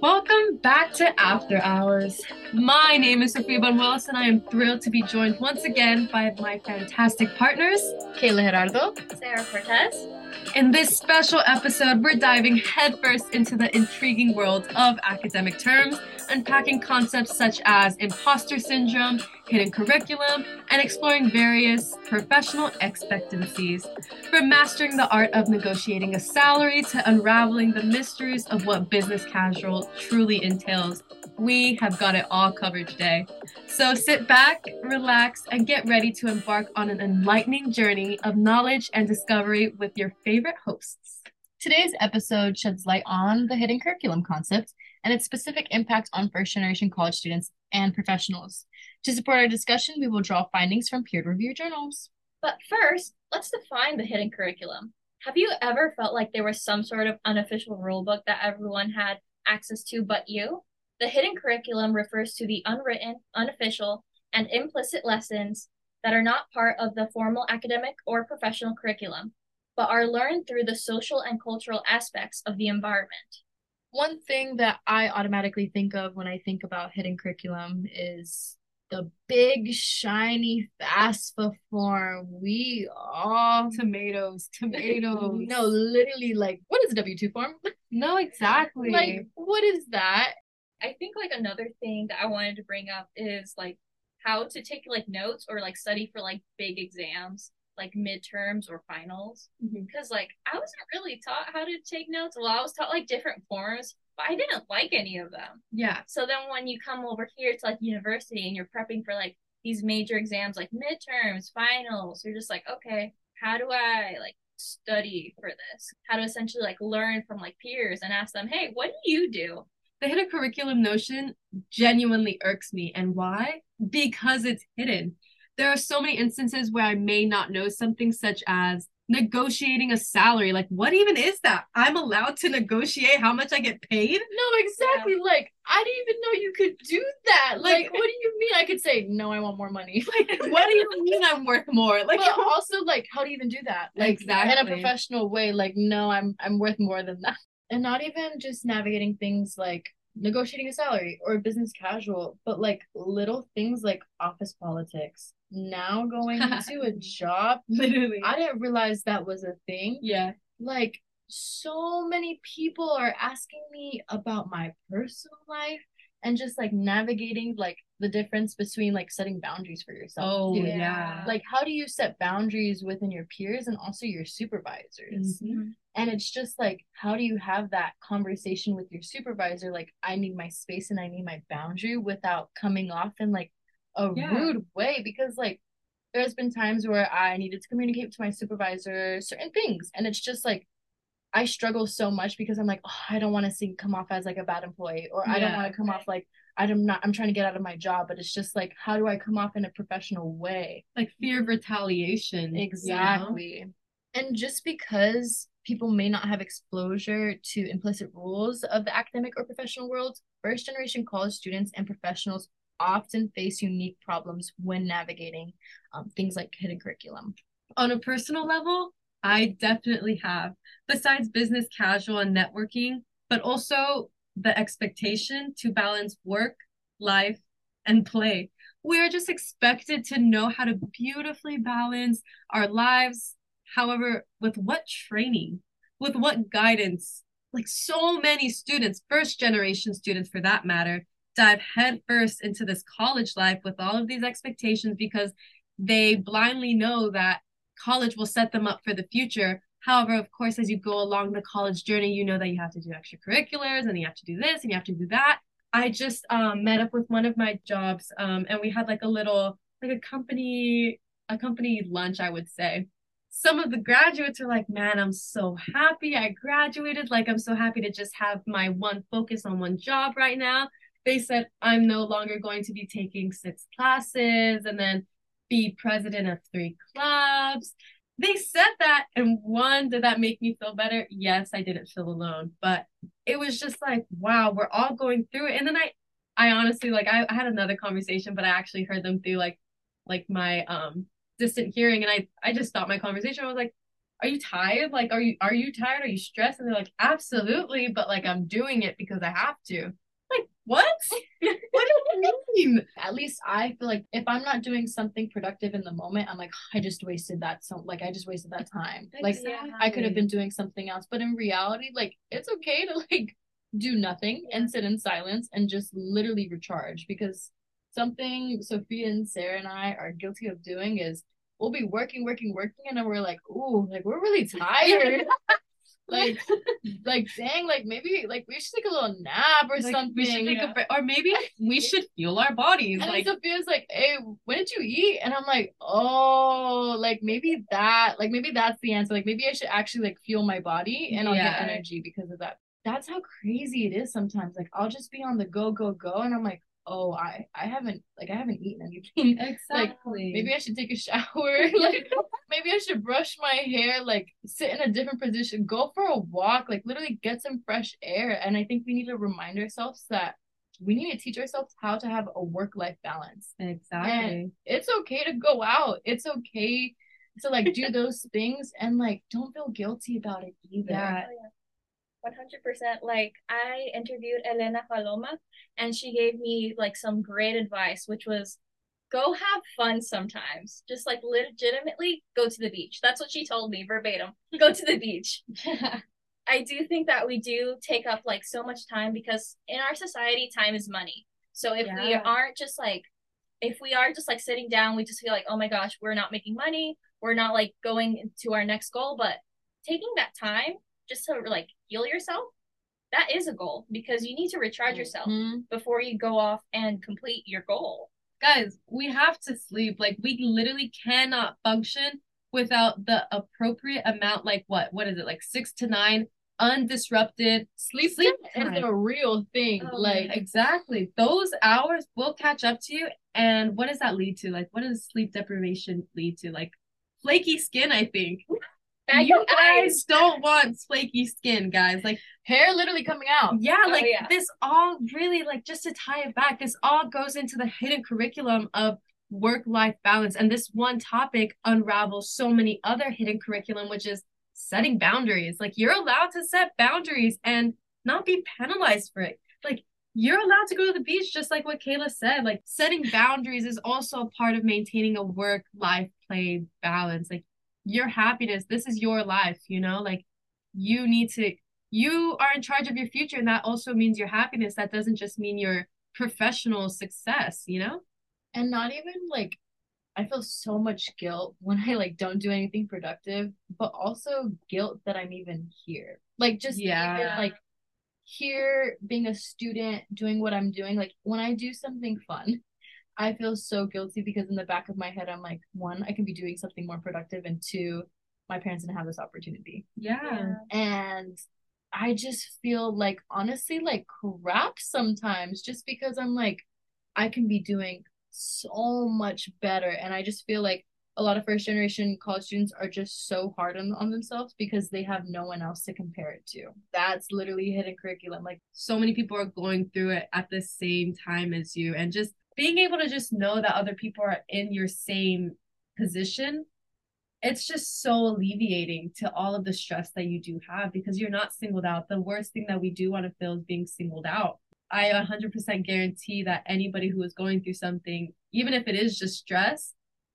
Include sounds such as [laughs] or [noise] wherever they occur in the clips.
Welcome back to After Hours. My name is Sophia Bon Willis, and I am thrilled to be joined once again by my fantastic partners, Kayla Gerardo, Sarah Cortez. In this special episode, we're diving headfirst into the intriguing world of academic terms, unpacking concepts such as imposter syndrome, hidden curriculum, and exploring various professional expectancies. From mastering the art of negotiating a salary to unraveling the mysteries of what business casual truly entails, we have got it all covered today. So sit back, relax, and get ready to embark on an enlightening journey of knowledge and discovery with your favorite hosts. Today's episode sheds light on the hidden curriculum concept and its specific impact on first generation college students and professionals. To support our discussion, we will draw findings from peer reviewed journals. But first, let's define the hidden curriculum. Have you ever felt like there was some sort of unofficial rulebook that everyone had access to but you? The hidden curriculum refers to the unwritten, unofficial, and implicit lessons that are not part of the formal academic or professional curriculum, but are learned through the social and cultural aspects of the environment. One thing that I automatically think of when I think about hidden curriculum is the big shiny FAFSA form. We all [laughs] tomatoes, tomatoes. [laughs] no, literally, like what is a W two form? [laughs] No, exactly. like what is that? I think like another thing that I wanted to bring up is like how to take like notes or like study for like big exams like midterms or finals because mm-hmm. like I wasn't really taught how to take notes. Well, I was taught like different forms, but I didn't like any of them. Yeah. So then when you come over here to like university and you're prepping for like these major exams like midterms, finals, you're just like, okay, how do I like study for this? How to essentially like learn from like peers and ask them, hey, what do you do? The hidden curriculum notion genuinely irks me. And why? Because it's hidden there are so many instances where I may not know something such as negotiating a salary. Like, what even is that? I'm allowed to negotiate how much I get paid? No, exactly. Yeah. Like, I didn't even know you could do that. Like, what do you mean? I could say, no, I want more money. [laughs] Like, what do you mean I'm worth more? Like, but [laughs] also, like, how do you even do that? Like, exactly. in a professional way. Like, no, I'm I'm worth more than that. And not even just navigating things like negotiating a salary or business casual, but like little things like office politics now going [laughs] into a job. [laughs] Literally. I didn't realize that was a thing. Yeah. Like so many people are asking me about my personal life and just like navigating like the difference between like setting boundaries for yourself. Oh yeah. yeah. Like how do you set boundaries within your peers and also your supervisors? Mm-hmm. And it's just like how do you have that conversation with your supervisor like I need my space and I need my boundary without coming off and like a yeah. rude way because like there's been times where I needed to communicate to my supervisor certain things and it's just like I struggle so much because I'm like, oh, I don't want to see come off as like a bad employee or yeah. I don't want to come off like I'm not I'm trying to get out of my job, but it's just like how do I come off in a professional way? Like fear of retaliation. Exactly. You know? And just because people may not have exposure to implicit rules of the academic or professional world, first generation college students and professionals often face unique problems when navigating um, things like hidden curriculum. On a personal level, I definitely have. Besides business casual and networking, but also the expectation to balance work, life, and play. We are just expected to know how to beautifully balance our lives. However, with what training, with what guidance, like so many students, first generation students for that matter, dive headfirst into this college life with all of these expectations because they blindly know that college will set them up for the future. However, of course, as you go along the college journey, you know that you have to do extracurriculars and you have to do this and you have to do that. I just um, met up with one of my jobs um, and we had like a little, like a company, a company lunch, I would say. Some of the graduates are like, man, I'm so happy I graduated. Like, I'm so happy to just have my one focus on one job right now they said I'm no longer going to be taking six classes and then be president of three clubs. They said that, and one, did that make me feel better? Yes, I didn't feel alone, but it was just like, wow, we're all going through it. And then I, I honestly like I, I had another conversation, but I actually heard them through like, like my um distant hearing, and I I just stopped my conversation. I was like, are you tired? Like, are you are you tired? Are you stressed? And they're like, absolutely, but like I'm doing it because I have to. What? [laughs] what do you mean? At least I feel like if I'm not doing something productive in the moment, I'm like, I just wasted that so like I just wasted that time. Like Exactly. I could have been doing something else. But in reality, like it's okay to like do nothing and sit in silence and just literally recharge because something Sophia and Sarah and I are guilty of doing is we'll be working, working, working, and then we're like, ooh, like we're really [laughs] tired. Like, like dang, like maybe like we should take a little nap or Like, something. we should take a break, or maybe we [laughs] should fuel our bodies. And Like, Sophia's like, hey, when did you eat? And I'm like, oh, like maybe that, like maybe that's the answer. Like maybe I should actually like fuel my body and I'll Yeah. get energy because of that. That's how crazy it is sometimes. Like I'll just be on the go, go, go, and I'm like, oh, I, I haven't, like I haven't eaten anything. [laughs] exactly. Maybe I should take a [laughs] shower. [laughs] like maybe I should brush my hair, like sit in a different position, go for a walk, like literally get some fresh air. And I think we need to remind ourselves that we need to teach ourselves how to have a work life balance. exactly. It's okay to go out. It's okay to like do those things and like don't feel guilty about it either. Yeah. 100% like i interviewed elena paloma and she gave me like some great advice which was go have fun sometimes. Just like legitimately go to the beach. That's what she told me verbatim. Go to the beach. [laughs] I do think that we do take up like so much time because in our society time is money. So if we aren't just like if we are just like sitting down we just feel like oh my gosh we're not making money. We're not like going to our next goal. But taking that time just to like heal yourself that is a goal because you need to recharge yourself Mhm. before you go off and complete your goal Guys, we have to sleep. Like, we literally cannot function without the appropriate amount. Like, what? What is it? Like six to nine undisrupted Sleep, Sleep is a real thing. Oh, like Exactly. Those hours will catch up to you. And what does that lead to? Like, what does sleep deprivation lead to? Like, flaky skin, I think. Baggy you eyes. guys don't want flaky skin, guys. Like, hair literally coming out. yeah, Oh, like yeah. this all really, like, just to tie it back, this all goes into the hidden curriculum of work life balance. And this one topic unravels so many other hidden curriculum, which is setting boundaries. Like, you're allowed to set boundaries and not be penalized for it. Like, you're allowed to go to the beach, just like what Kayla said. Like, setting boundaries is also a part of maintaining a work life play balance. Like, your happiness, this is your life, you know? Like, you need to, you are in charge of your future. And that also means your happiness. That doesn't just mean your professional success, you know? and not even like I feel so much guilt when I like don't do anything productive, but also guilt that I'm even here. Like just Yeah. even like here being a student doing what I'm doing. Like when I do something fun, I feel so guilty because in the back of my head I'm like, one, I can be doing something more productive, and two, my parents didn't have this opportunity. Yeah. And I just feel like honestly like crap sometimes just because I'm like I can be doing so much better and I just feel like a lot of first generation college students are just so hard on, on themselves because they have no one else to compare it to. That's literally hidden curriculum. Like so many people are going through it at the same time as you and just being able to just know that other people are in your same position it's just so alleviating to all of the stress that you do have because you're not singled out. The worst thing that we do want to feel is being singled out. I 100% guarantee that anybody who is going through something even if it is just stress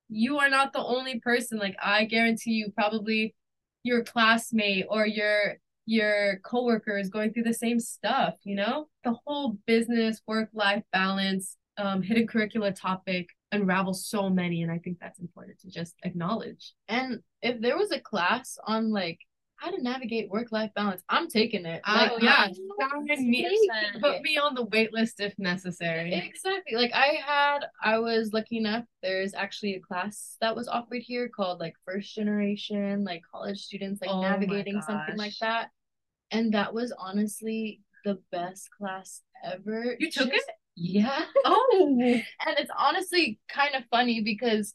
you are not the only person. Like i guarantee you probably your classmate or your your coworker is going through the same stuff, you know? The whole business work life balance, um, hidden curricula topic unravels so many, and I think that's important to just acknowledge. and if there was a class on like how to navigate work life balance, I'm taking it. Like yeah, I'm sign me- put me on the wait list if necessary. Exactly. Like I had, I was lucky enough. There's actually a class that was offered here called like first generation, like college students, like Oh navigating something like that. And that was honestly the best class ever. You took Just- Yeah. [laughs] Oh, And it's honestly kind of funny because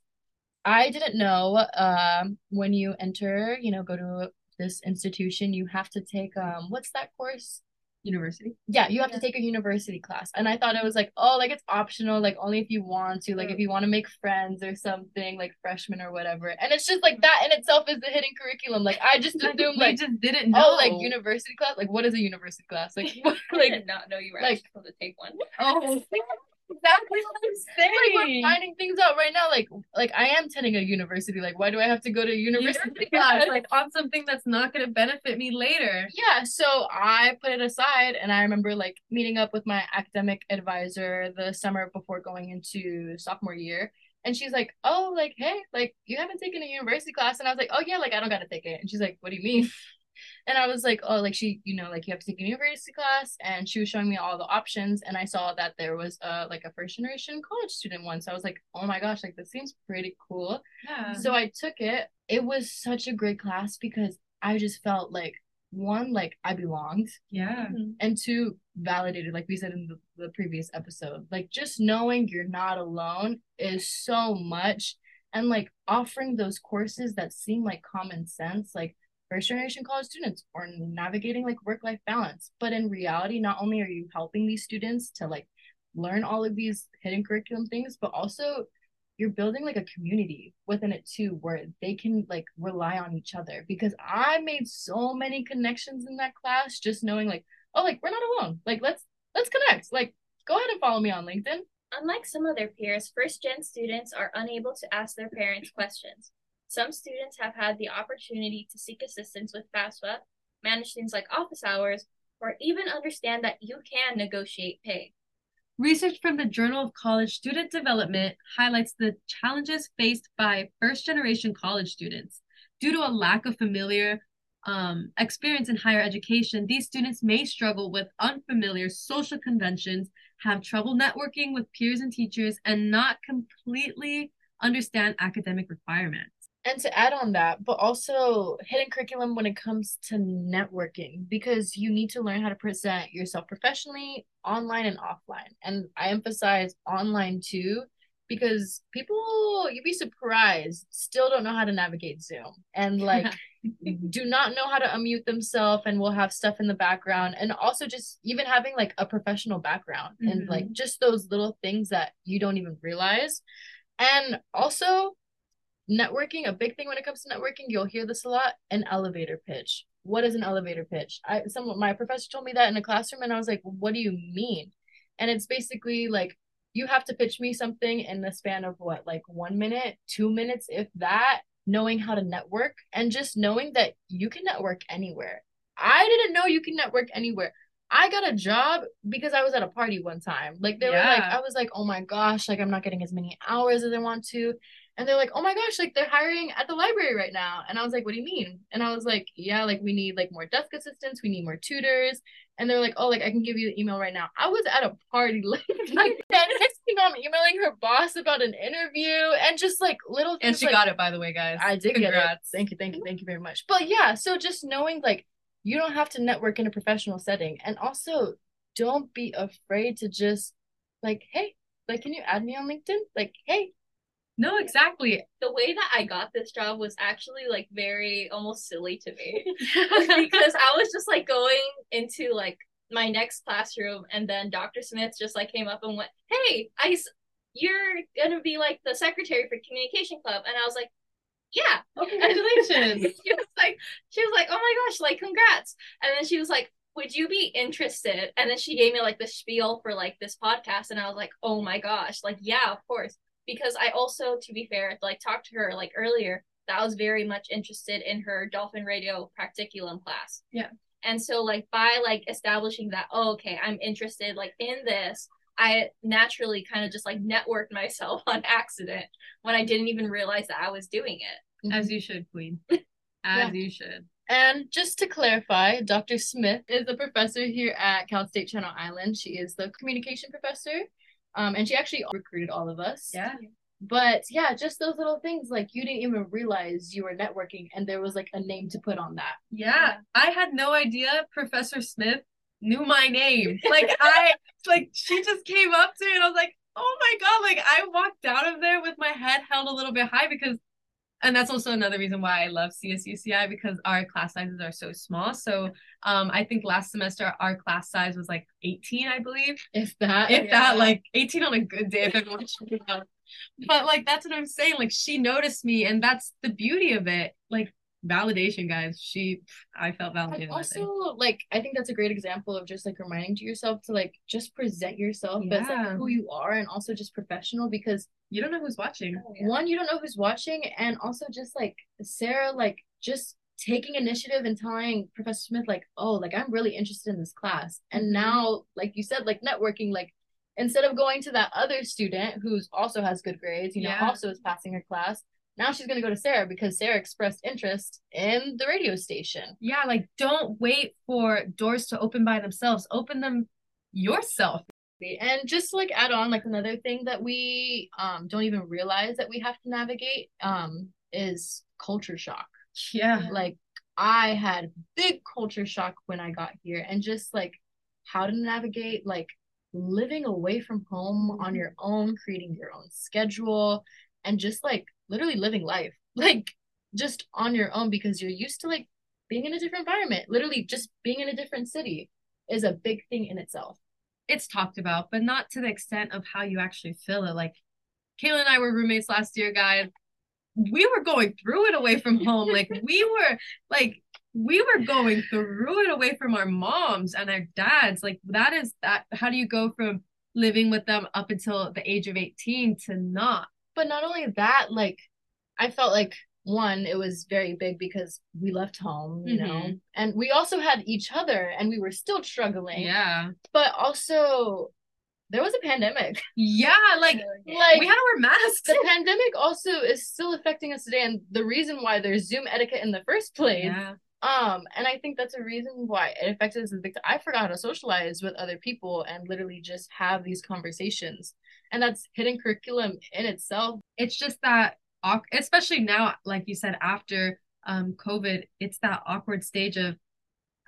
I didn't know um when you enter, you know, go to this institution, you have to take um what's that course? University. Yeah, you have Yeah. to take a university class. And I thought it was like, oh, like it's optional, like only if you want to, like if mm. you want to make friends or something, like freshman or whatever. And it's just like that in itself is the hidden curriculum. Like I just [laughs] assumed we like, just didn't know. oh, like university class. Like what is a university class? Like [laughs] what, like did not know you were like- actually supposed to take one. [laughs] Oh, exactly what I'm saying. like we're finding things out right now. Like like I am attending a university. Like why do I have to go to university university [laughs] class, like on something that's not going to benefit me later. yeah so i put it aside and i remember like meeting up with my academic advisor the summer before going into sophomore year and she's like oh like hey like you haven't taken a university class and i was like oh yeah like i don't gotta take it and she's like what do you mean and i was like oh like she you know like you have to take a university class and she was showing me all the options and i saw that there was a like a first generation college student one so i was like oh my gosh like this seems pretty cool Yeah. so I took it. It was such a great class because I just felt like one, like I belonged, yeah. Mm-hmm. and two, validated, like we said in the, the previous episode. Like just knowing you're not alone is so much. And like offering those courses that seem like common sense, like first generation college students or navigating like work life balance. But in reality, not only are you helping these students to like learn all of these hidden curriculum things, but also you're building like a community within it too where they can like rely on each other because i made so many connections in that class just knowing like oh like we're not alone like let's let's connect like go ahead and follow me on linkedin Unlike some of their peers, first gen students are unable to ask their parents questions. Some students have had the opportunity to seek assistance with FAFSA, manage things like office hours, or even understand that you can negotiate pay. Research from the Journal of College Student Development highlights the challenges faced by first generation college students. Due to a lack of familiar um, experience in higher education, these students may struggle with unfamiliar social conventions, have trouble networking with peers and teachers, and not completely understand academic requirements. And to add on that but also hidden curriculum when it comes to networking because you need to learn how to present yourself professionally online and offline. And i emphasize online too because people you'd be surprised still don't know how to navigate zoom. And [laughs] like do not know how to unmute themselves and will have stuff in the background. And also just even having like a professional background and Mhm. like just those little things that you don't even realize. And also networking a big thing when it comes to networking you'll hear this a lot an elevator pitch. What is an elevator pitch? I some my professor told me that in a classroom and i was like what do you mean? And it's basically like you have to pitch me something in the span of what like one minute two minutes if that knowing how to network and just knowing that you can network anywhere. I didn't know you can network anywhere. I got a job because I was at a party one time. Like they were like, I was like, oh my gosh, like I'm not getting as many hours as I want to. And they're like, oh my gosh, like they're hiring at the library right now. And I was like, what do you mean? And I was like, yeah, like we need like more desk assistants, we need more tutors. And they're like, oh, like I can give you the email right now. I was at a party [laughs] like, like that. Next thing I'm emailing her boss about an interview and just like little And she like, got it, by the way, guys. I did get it. Thank you, thank you, thank you very much. But yeah, so just knowing like you don't have to network in a professional setting, and also don't be afraid to just like, hey, like, can you add me on LinkedIn? Like, hey, No, exactly. The way that I got this job was actually like very almost silly to me [laughs] because I was just like going into like my next classroom and then Dr. Smith just like came up and went, "Hey, I you're going to be like the secretary for communication club." And I was like, "Yeah." [laughs] Oh, congratulations. she was like she was like, "Oh my gosh, like congrats." And then she was like, "Would you be interested?" And then she gave me like the spiel for like this podcast and I was like, "Oh my gosh, like yeah, of course." Because I also to be fair, like talked to her like earlier that I was very much interested in her dolphin radio practiculum class. Yeah. And so like by like establishing that, oh, okay, I'm interested like in this, I naturally kind of just like networked myself [laughs] on accident when I didn't even realize that I was doing it. Mm-hmm. As you should, Queen. [laughs] As Yeah. you should. And just to clarify, Dr. Smith is a professor here at Cal State Channel Island. She is the communication professor. Um, and she actually recruited all of us. Yeah. But yeah, just those little things like you didn't even realize you were networking and there was like a name to put on that. Yeah. I had no idea Professor Smith knew my name. Like I like she just came up to me and I was like, oh my god, like I walked out of there with my head held a little bit high because and that's also another reason why I love CSUCI because our class sizes are so small. So um, I think last semester our class size was like 18, I believe. If that, If yeah. that, like 18 on a good day, if out. But like that's what I'm saying. Like she noticed me, and that's the beauty of it. Like validation, guys. She, I felt And validated. Think. also, like, I think that's a great example of just like reminding to yourself to like just present yourself as like who you are and also just professional because You don't know who's watching. Oh, yeah. one, you don't know who's watching, and also just like Sarah, like just taking initiative and telling Professor Smith, like, oh, like I'm really interested in this class. And Mhm. now, like you said, like networking, like instead of going to that other student who's also has good grades, you know, Yeah. also is passing her class, now she's gonna go to Sarah because Sarah expressed interest in the radio station. Yeah, like don't wait for doors to open by themselves. Open them yourself. And just to, like add on, like another thing that we um don't even realize that we have to navigate um is culture shock. Yeah. Like I had big culture shock when I got here and just like how to navigate like living away from home on your own, creating your own schedule and just like literally living life. [laughs] Like just on your own because you're used to like being in a different environment. Literally just being in a different city is a big thing in itself. It's talked about, but not to the extent of how you actually feel it. Like Kayla and I were roommates last year, guys. We were going through it away from home. [laughs] Like we were like we were going through it away from our moms and our dads. Like that is that how do you go from living with them up until the age of 18 to not? But not only that, like I felt like one, it was very big because we left home, you know, Mhm. and we also had each other and we were still struggling. Yeah. But also there was a pandemic. Yeah, [laughs] like Like we had to wear masks. the pandemic also is still affecting us today and the reason why there's Zoom etiquette in the first place. Yeah. Um, and I think that's a reason why it affected us a I forgot how to socialize with other people and literally just have these conversations. And that's hidden curriculum in itself. it's just that especially now like you said after um covid it's that awkward stage of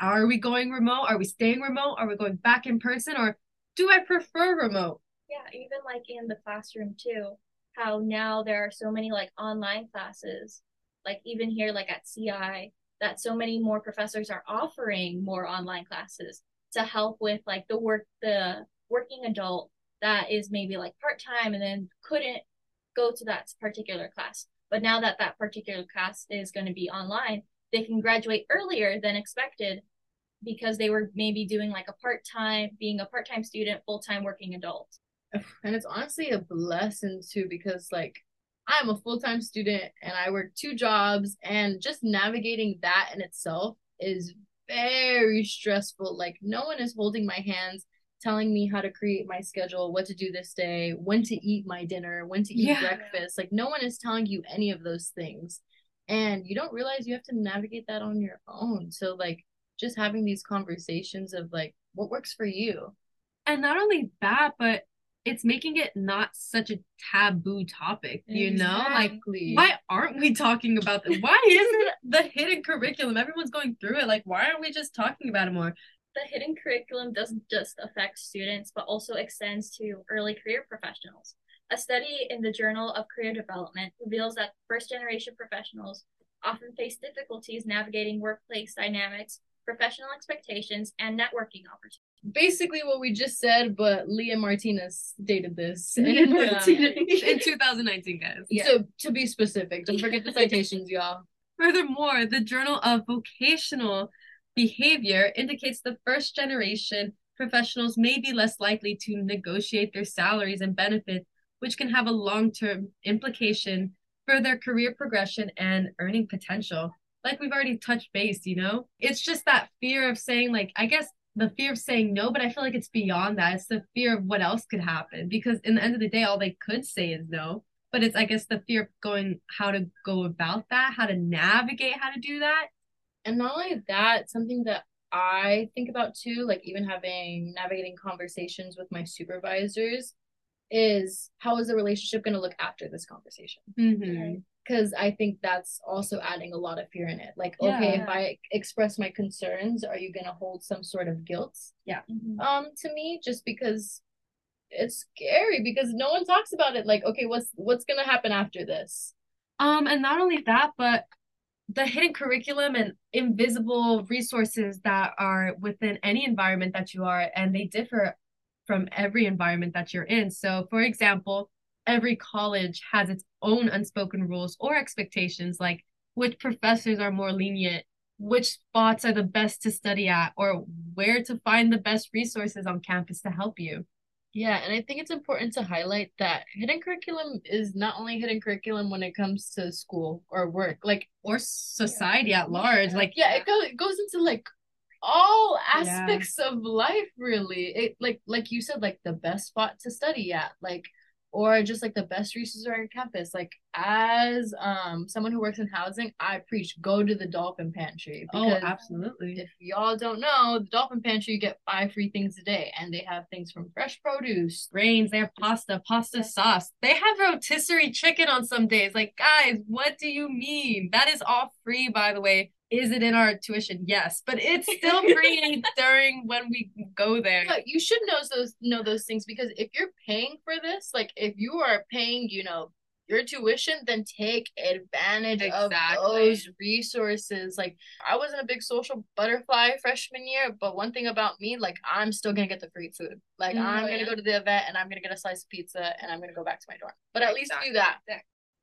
are we going remote? Are we staying remote? Are we going back in person? Or do i prefer remote? Yeah, even like in the classroom too, how now there are so many like online classes, like even here like at CI, that so many more professors are offering more online classes to help with like the work the working adult that is maybe like part-time and then couldn't go to that particular class. But now that that particular class is going to be online, they can graduate earlier than expected because they were maybe doing like a part-time being a part-time student, full-time working adult. And it's honestly a blessing too, because like I'm a full time student and I work two jobs, and just navigating that in itself is very stressful. Like, no one is holding my hands, telling me how to create my schedule, what to do this day, when to eat my dinner, when to eat Yeah. breakfast. Like, no one is telling you any of those things. And you don't realize you have to navigate that on your own. So, like, just having these conversations of like, what works for you? and not only that but it's making it not such a taboo topic you know like why aren't we talking about this why isn't [laughs] the hidden curriculum everyone's going through it like why aren't we just talking about it more the hidden curriculum doesn't just affect students, but also extends to early career professionals. A study in the Journal of Career Development reveals that first generation professionals often face difficulties navigating workplace dynamics, professional expectations, and networking opportunities. basically what we just said, but Leah Martinez stated this. [laughs] Leah And, Martinez. in 2019 guys yeah. So to be specific, don't forget the citations, y'all. [laughs] Furthermore, the Journal of Vocational Behavior indicates the first generation professionals may be less likely to negotiate their salaries and benefits, which can have a long term implication for their career progression and earning potential. Like we've already touched base, you know? It's just that fear of saying, like, I guess the fear of saying no, but I feel like it's beyond that. It's the fear of what else could happen because in the end of the day, all they could say is no but it's i guess the fear of going how to go about that how to navigate how to do that And not only that, something that I think about too, like even having navigating conversations with my supervisors, is how is the relationship going to look after this conversation? mm-hmm. Because I think that's also adding a lot of fear in it. Like, okay, if I express my concerns, are you going to hold some sort of guilt Yeah. um to me just because it's scary because no one talks about it like okay what's what's gonna happen after this Um, and not only that, but the hidden curriculum and invisible resources that are within any environment that you are, and they differ from every environment that you're in. So, for example, every college has its own unspoken rules or expectations, like which professors are more lenient, which spots are the best to study at, or where to find the best resources on campus to help you. Yeah, and I think it's important to highlight that hidden curriculum is not only hidden curriculum when it comes to school or work, like or society at large. Like yeah, it goes it goes into like all aspects yeah. of life really. It like like you said, like the best spot to study at, like or just like the best resources on campus. Like as um someone who works in housing, I preach go to the dolphin pantry. oh, absolutely. If y'all don't know, the dolphin pantry you get five free things a day, and they have things from fresh produce, grains. They have pasta, pasta sauce. They have rotisserie chicken on some days. Like guys, what do you mean? That is all free, by the way is it in our tuition? Yes, but it's still [laughs] free during when we go there. Yeah, you should know those know those things because if you're paying for this, like if you are paying, you know, your tuition, then take advantage exactly. of those resources. Like I wasn't a big social butterfly freshman year, but one thing about me, like I'm still gonna get the free food. Like mm, I'm gonna go to the event and I'm gonna get a slice of pizza and I'm gonna go back to my dorm. But at exactly. least do that.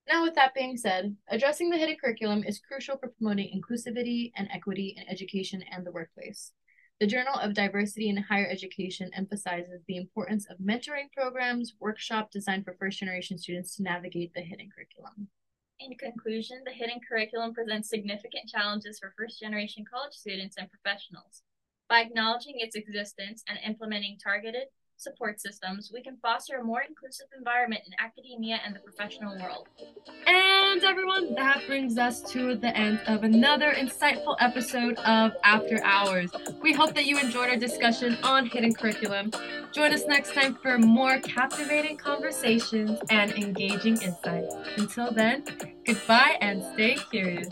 Now, with that being said, addressing the hidden curriculum is crucial for promoting inclusivity and equity in education and the workplace. The Journal of Diversity in Higher Education emphasizes the importance of mentoring programs, workshop designed for first generation students to navigate the hidden curriculum. In conclusion, the hidden curriculum presents significant challenges for first generation college students and professionals. By acknowledging its existence and implementing targeted, support systems, we can foster a more inclusive environment in academia and the professional world. And everyone, that brings us to the end of another insightful episode of After Hours. We hope that you enjoyed our discussion on hidden curriculum. Join us next time for more captivating conversations and engaging insights. Until then, goodbye and stay curious.